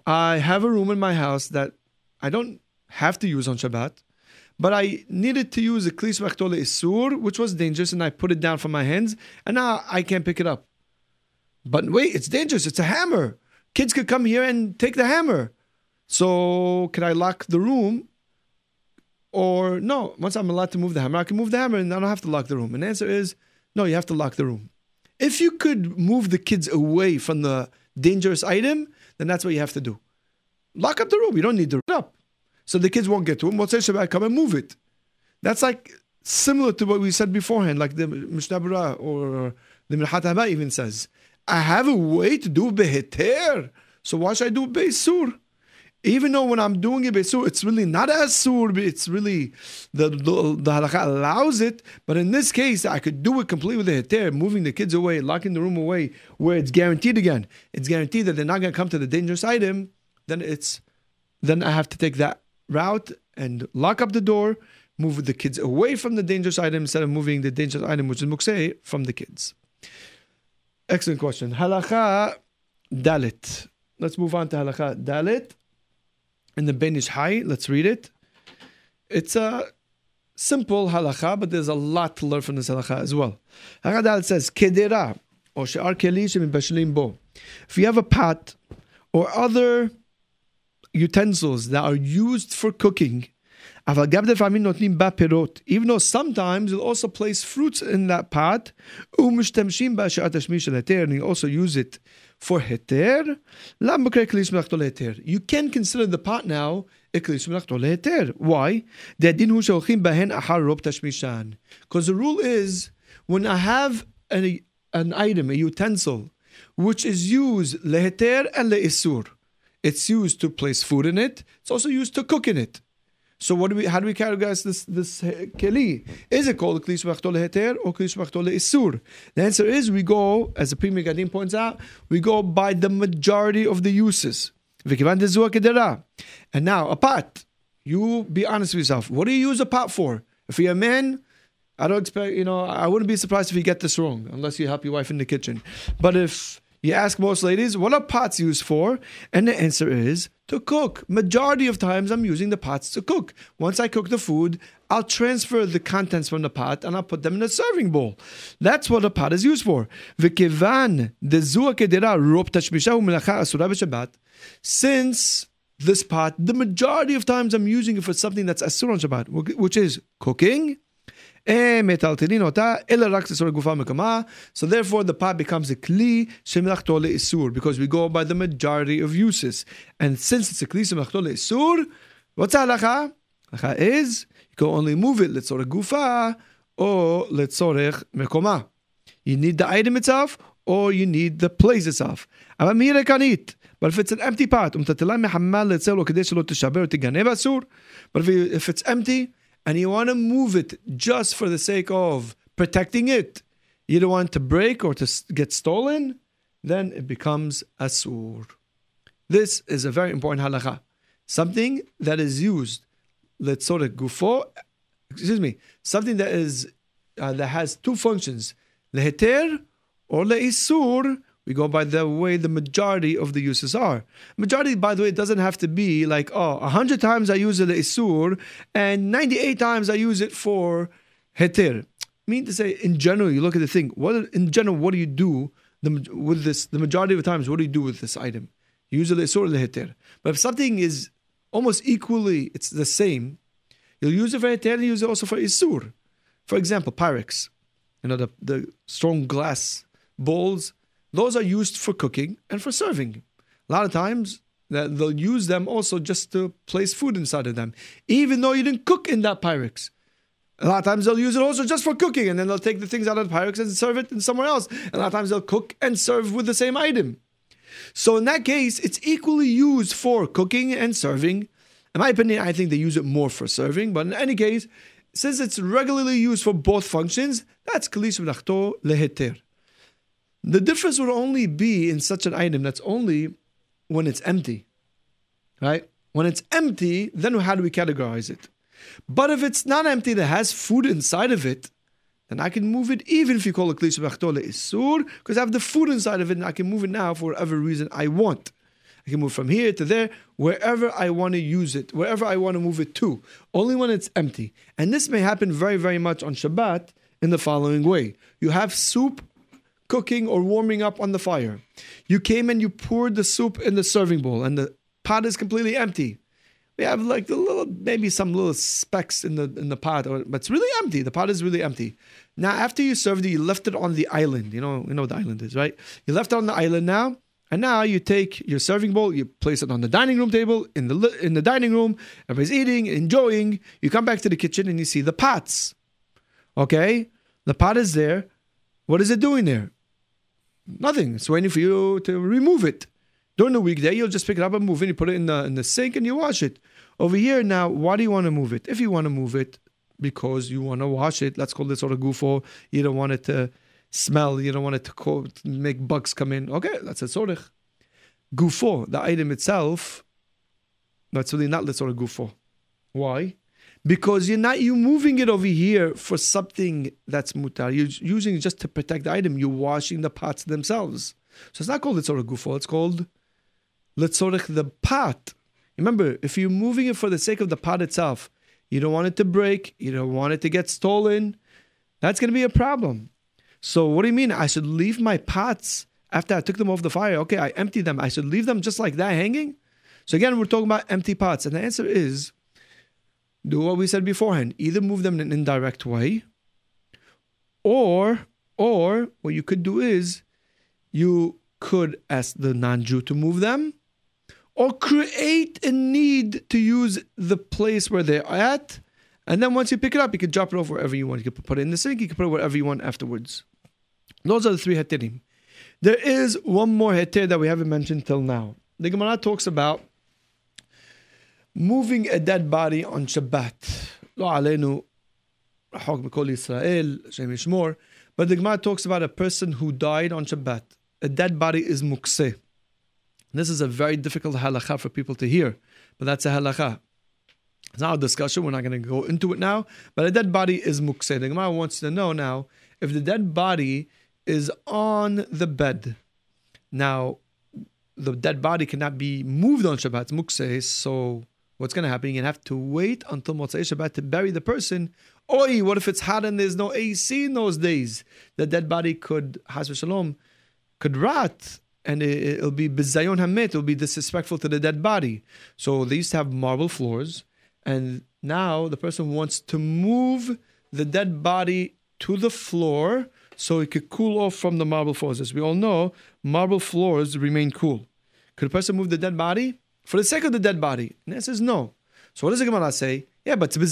I have a room in my house that I don't have to use on Shabbat, but I needed to use a klis isur, which was dangerous, and I put it down from my hands, and now I can't pick it up. But wait, it's dangerous. It's a hammer. Kids could come here and take the hammer. So can I lock the room? Or no, once I'm allowed to move the hammer, I can move the hammer and I don't have to lock the room. And the answer is no, you have to lock the room. If you could move the kids away from the dangerous item, then that's what you have to do. Lock up the room. You don't need to up. So the kids won't get to it. Motzei Shabbat, come and move it. That's like similar to what we said beforehand, like the Mishnah or the Minhat even says. I have a way to do beheter. So why should I do beisur? Even though when I'm doing it it's really not as sur, it's really the, the, the halakha allows it. But in this case, I could do it completely with the heter, moving the kids away, locking the room away, where it's guaranteed again. It's guaranteed that they're not going to come to the dangerous item. Then it's then I have to take that route and lock up the door, move the kids away from the dangerous item instead of moving the dangerous item, which is mukse, from the kids. Excellent question. Halakha dalit. Let's move on to halakha dalit in the Ben Ish Hai. Let's read it. It's a simple halacha, but there's a lot to learn from this halacha as well. Halacha says, Kedera, or she'ar bo. If you have a pot or other utensils that are used for cooking, even though sometimes you'll also place fruits in that pot, and you also use it for heter, you can consider the pot now Why? Because the rule is when I have a, an item, a utensil, which is used leheter and leisur. It's used to place food in it. It's also used to cook in it. So what do we? How do we categorize this this uh, keli? Is it called kli shmachto leheter or kli shmachto leisur? The answer is we go, as the Pri Megadim points out, we go by the majority of the uses. And now a pot. You be honest with yourself. What do you use a pot for? If you're a man, I don't expect, you know, I wouldn't be surprised if you get this wrong, unless you help your wife in the kitchen. But if you ask most ladies, what are pots used for? And the answer is to cook. Majority of times I'm using the pots to cook. Once I cook the food, I'll transfer the contents from the pot and I'll put them in a serving bowl. That's what a pot is used for. Since this pot, the majority of times I'm using it for something that's asur on Shabbat, which is cooking so therefore the pot becomes a kli shemilachto isur because we go by the majority of uses. And since it's a kli shemilachto isur, what's halacha? Halacha is you can only move it letzorech gufa or letzorech mekoma. You need the item itself or you need the place itself. But if it's an empty pot, um, but if it's empty, and you want to move it just for the sake of protecting it, you don't want to break or to get stolen, then it becomes asur. This is a very important halakha. Something that is used, let's sort of gufo, excuse me, something that is uh, that has two functions, leheter or leisur, we go by the way the majority of the uses are. Majority, by the way, doesn't have to be like, oh, 100 times I use it isur and 98 times I use it for heter. I mean to say, in general, you look at the thing, what in general, what do you do the, with this? The majority of the times, what do you do with this item? You use it isur or heter. But if something is almost equally, it's the same, you'll use it for heter and use it also for isur. For example, Pyrex, you know, the, the strong glass bowls those are used for cooking and for serving. A lot of times they'll use them also just to place food inside of them, even though you didn't cook in that Pyrex. A lot of times they'll use it also just for cooking, and then they'll take the things out of the Pyrex and serve it in somewhere else. And a lot of times they'll cook and serve with the same item. So in that case, it's equally used for cooking and serving. In my opinion, I think they use it more for serving, but in any case, since it's regularly used for both functions, that's kalish leheter. The difference would only be in such an item that's only when it's empty, right? When it's empty, then how do we categorize it? But if it's not empty, that has food inside of it, then I can move it even if you call it kli isur, because I have the food inside of it and I can move it now for whatever reason I want. I can move from here to there, wherever I want to use it, wherever I want to move it to, only when it's empty. And this may happen very, very much on Shabbat in the following way. You have soup cooking or warming up on the fire. You came and you poured the soup in the serving bowl, and the pot is completely empty. We have like a little, maybe some little specks in the in the pot, but it's really empty. The pot is really empty. Now, after you served it, you left it on the island. You know, you know what the island is, right? You left it on the island now, and now you take your serving bowl, you place it on the dining room table in the in the dining room. Everybody's eating, enjoying. You come back to the kitchen and you see the pots. Okay, the pot is there. What is it doing there? Nothing. It's waiting for you to remove it. During the weekday, you'll just pick it up and move it. You put it in the in the sink and you wash it. Over here now, why do you want to move it? If you want to move it because you want to wash it, let's call this sort of gufo. You don't want it to smell. You don't want it to co- make bugs come in. Okay, that's a sorich. Gufo, the item itself, that's really not the sort of gufo. Why? Because you're not you're moving it over here for something that's mutar. You're using it just to protect the item. You're washing the pots themselves. So it's not called litzorech gufo. It's called litzorech the pot. Remember, if you're moving it for the sake of the pot itself, you don't want it to break. You don't want it to get stolen. That's going to be a problem. So what do you mean? I should leave my pots after I took them off the fire. Okay, I emptied them. I should leave them just like that hanging. So again, we're talking about empty pots, and the answer is do what we said beforehand. Either move them in an indirect way, or or what you could do is you could ask the non-Jew to move them, or create a need to use the place where they're at And then once you pick it up, you can drop it off wherever you want. You can put it in the sink, you can put it wherever you want afterwards. Those are the three heterim. There is one more heter that we haven't mentioned till now. The Gemara talks about moving a dead body on Shabbat. לא עלינו, רחוק מכל ישראל, השם ישמור. But the Gemara talks about a person who died on Shabbat. A dead body is mukseh. This is a very difficult halacha for people to hear, but that's a halacha. It's not a discussion. We're not going to go into it now. But a dead body is mukseh. The Gemara wants to know now if the dead body is on the bed. Now, the dead body cannot be moved on Shabbat, mukseh. So, what's going to happen? You're going to have to wait until Motzei Shabbat to bury the person. Oi, what if it's hot and there's no AC in those days? The dead body could, has shalom, could rot and it, will be bizayon hamet, it'll be disrespectful to the dead body. So they used to have marble floors, and now the person wants to move the dead body to the floor so it could cool off from the marble floors. As we all know, marble floors remain cool. Could a person move the dead body for the sake of the dead body? And it says no. So what does the Gemara say? Yeah, but. So the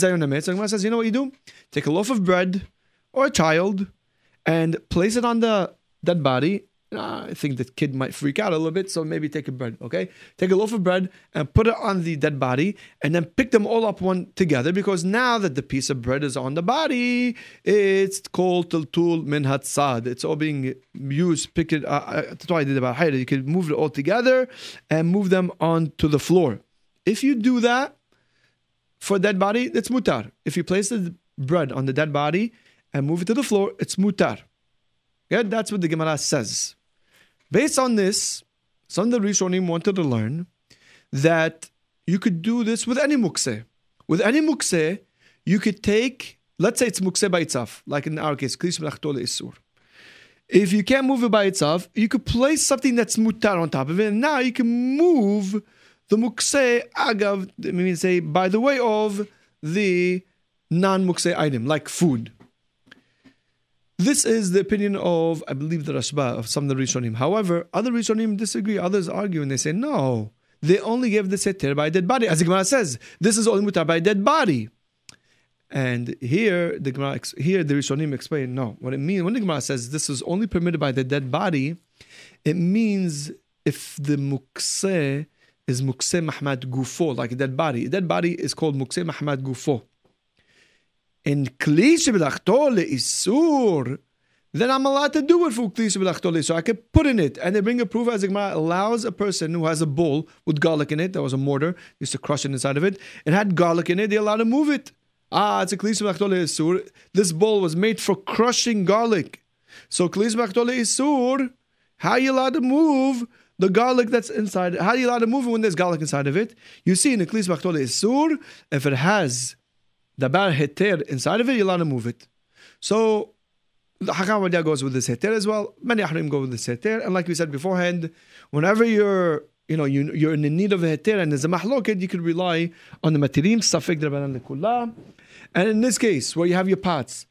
Gemara says, you know what you do? Take a loaf of bread or a child and place it on the dead body I think the kid might freak out a little bit, so maybe take a bread, okay? Take a loaf of bread and put it on the dead body, and then pick them all up one together because now that the piece of bread is on the body, it's called tiltul min hatzad. It's all being used, pick it, uh, uh I did about You can move it all together and move them onto the floor. If you do that for dead body, it's mutar. If you place the bread on the dead body and move it to the floor, it's mutar. Good? That's what the Gemara says. Based on this, some of the Rishonim wanted to learn that you could do this with any mukse. With any mukse, you could take, let's say it's mukse by itself, like in our case, isur. If you can't move it by itself, you could place something that's mutar on top of it, and now you can move the mukse agav, I mean, say, by the way of the non mukse item, like food. This is the opinion of, I believe, the Rashba, of some of the Rishonim. However, other Rishonim disagree. Others argue and they say, no, they only gave the seter by a dead body. As the Gemara says, this is only mutar by a dead body. And here, the Gemara, here the Rishonim explain, no. What it means, when the Gemara says this is only permitted by the dead body, it means if the mukse is mukse mahmad gufo, like a dead body. A dead body is called mukse mahmad gufo in kli shebelachto leisur, then I'm allowed to do it for kli shebelachto So I could put in it, and they bring a proof as Gemara allows a person who has a bowl with garlic in it. That was a mortar, used to crush it inside of it. It had garlic in it. They allowed to move it. Ah, it's a kli shebelachto leisur. This bowl was made for crushing garlic. So kli shebelachto leisur. How are you allowed to move? the garlic that's inside. How you allowed to move it when there's garlic inside of it? You see in Klis Bachtole Isur, if it has the bar heter inside of it, you're allowed to move it. So the Hakam goes with this heter as well. Many Ahrim go with this heter. And like we said beforehand, whenever you're you know, you, you're in the need of a heter and there's a mahloket, you could rely on the matirim, safik drabanan kullah. And in this case, where you have your pots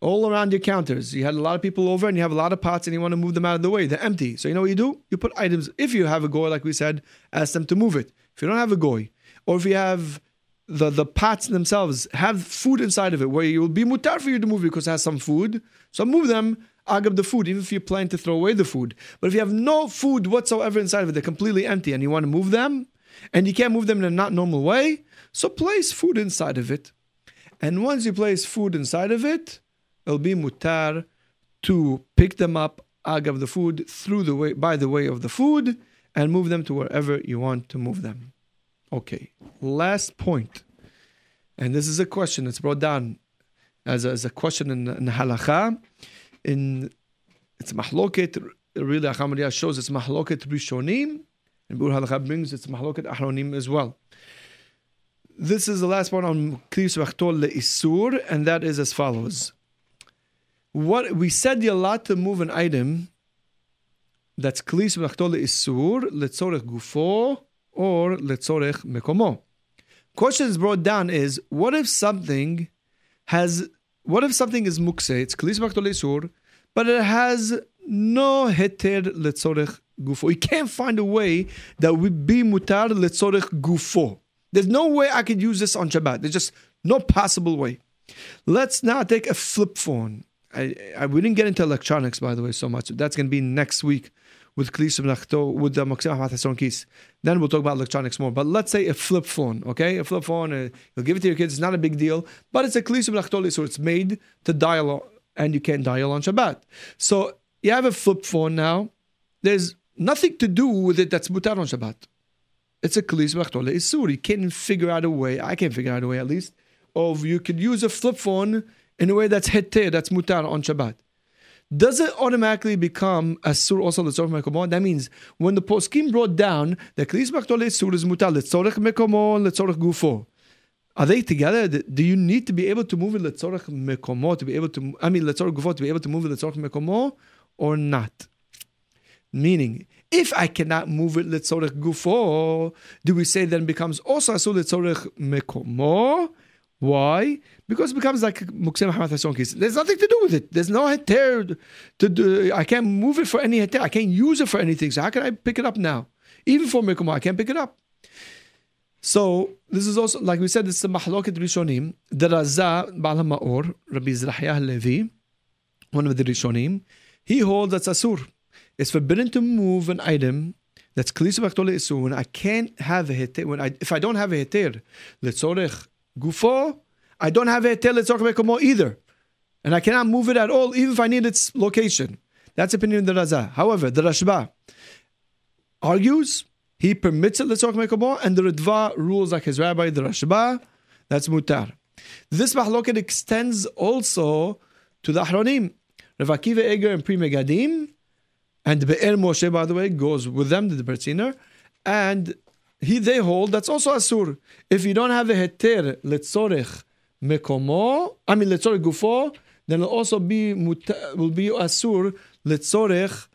all around your counters, you had a lot of people over and you have a lot of pots and you want to move them out of the way. They're empty. So you know what you do? You put items, if you have a goy, like we said, ask them to move it. If you don't have a goy, or if you have the, the pots themselves have food inside of it where it will be mutar for you to move because it has some food. So move them, agab the food, even if you plan to throw away the food. But if you have no food whatsoever inside of it, they're completely empty and you want to move them, and you can't move them in a not normal way, so place food inside of it. And once you place food inside of it, it'll be mutar to pick them up, agav the food, through the way by the way of the food, and move them to wherever you want to move them. Okay, last point. and this is a question that's brought down as a, as a question in, in halacha. In it's mahloket. Really, Acham shows it's mahloket rishonim, and Biur halacha brings it's mahloket ahronim as well. This is the last one on klis vachtol leisur, and that is as follows. What we said you're allowed to move an item that's klis vachtol leisur letzorech gufo or letzorech mekomo. Question is brought down is what if something has what if something is mukse, it's klis sur, but it has no heter letzorech gufo. You can't find a way that would be mutar letzorech gufo. There's no way I could use this on Shabbat. There's just No possible way. Let's now take a flip phone. I, I we didn't get into electronics, by the way, so much. That's going to be next week with with the Mokseh Hesron Kis. Then we'll talk about electronics more. But let's say a flip phone, okay? A flip phone, uh, you'll give it to your kids. It's not a big deal, but it's a Klis so it's made to dial, and you can't dial on Shabbat. So you have a flip phone now. There's nothing to do with it that's mutar on Shabbat. It's a Klis Isur. You can figure out a way, I can figure out a way at least, of you could use a flip phone in a way that's heter, that's mutar on Shabbat. Does it automatically become a sur also letzorach mekomo? That means when the poskim brought down the klis baktole sur is mutar letzorach mekomo letzorach gufo. Are they together? Do you need to be able to move it letzorach mekomo to be able to? I mean letzorach gufo to be able to move it letzorach mekomo or not? Meaning, if I cannot move it letzorach gufo, do we say then becomes also asur letzorach mekomo? Why? Because it becomes like Muksem Mahmat Hesron Kis. There's nothing to do with it. There's no heter to do. I can't move it for any heter. I can't use it for anything. So how can I pick it up now? Even for Mekomah, I can't pick it up. So this is also like we said. This is a mahloket rishonim. The Raza Baal Maor Rabbi Zrahiyah Levi, one of the rishonim, he holds that asur. It's forbidden to move an item that's klisa b'chtole When I can't have a heter, when I if I don't have a heter, letzorech Gufo, I don't have a tel mekomo either. And I cannot move it at all, even if I need its location. That's opinion of the Raza. However, the Rashba argues he permits it letzorch and the Ritva rules like his rabbi, the Rashba. That's mutar. This mahloket extends also to the Ahronim. Rav Akiva Eger and Pri Megadim, and Be'er Moshe, by the way, goes with them, the Berziner, and he they hold that's also asur. If you don't have a heter letzorech mekomo, I mean letzorech gufo, then it'll also be mutar. will be asur letzorech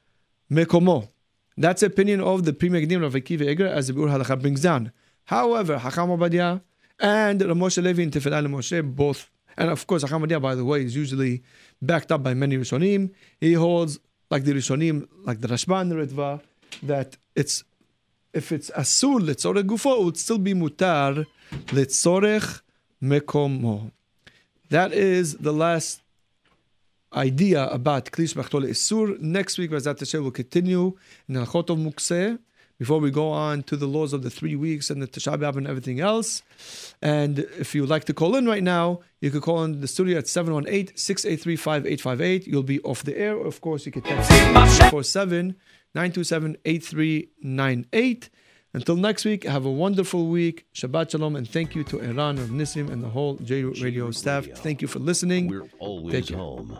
mekomo. That's the opinion of the Pri Megadim of Akiva Eger as the Biur Halacha brings down. However, Hacham Ovadia and Ramoshe Levi and Tefillah Moshe both, and of course Hacham Ovadia, by the way, is usually backed up by many Rishonim. He holds like the Rishonim, like the Rashban Ritva, that it's if it's asur letzorech gufo, it would still be mutar letzorech mekomo. That is the last idea about klish machtole isur. Next week, Bezat Hashem will continue in Halchot of Mukseh before we go on to the laws of the three weeks and the Tisha B'Av and everything else. And if you would like to call in right now, you could call in the studio at 718-683-5858. You'll be off the air. Of course, you can text 47 927 8398. Until next week, have a wonderful week. Shabbat Shalom, and thank you to Iran of Nissim and the whole J Radio staff. Thank you for listening. We're always home.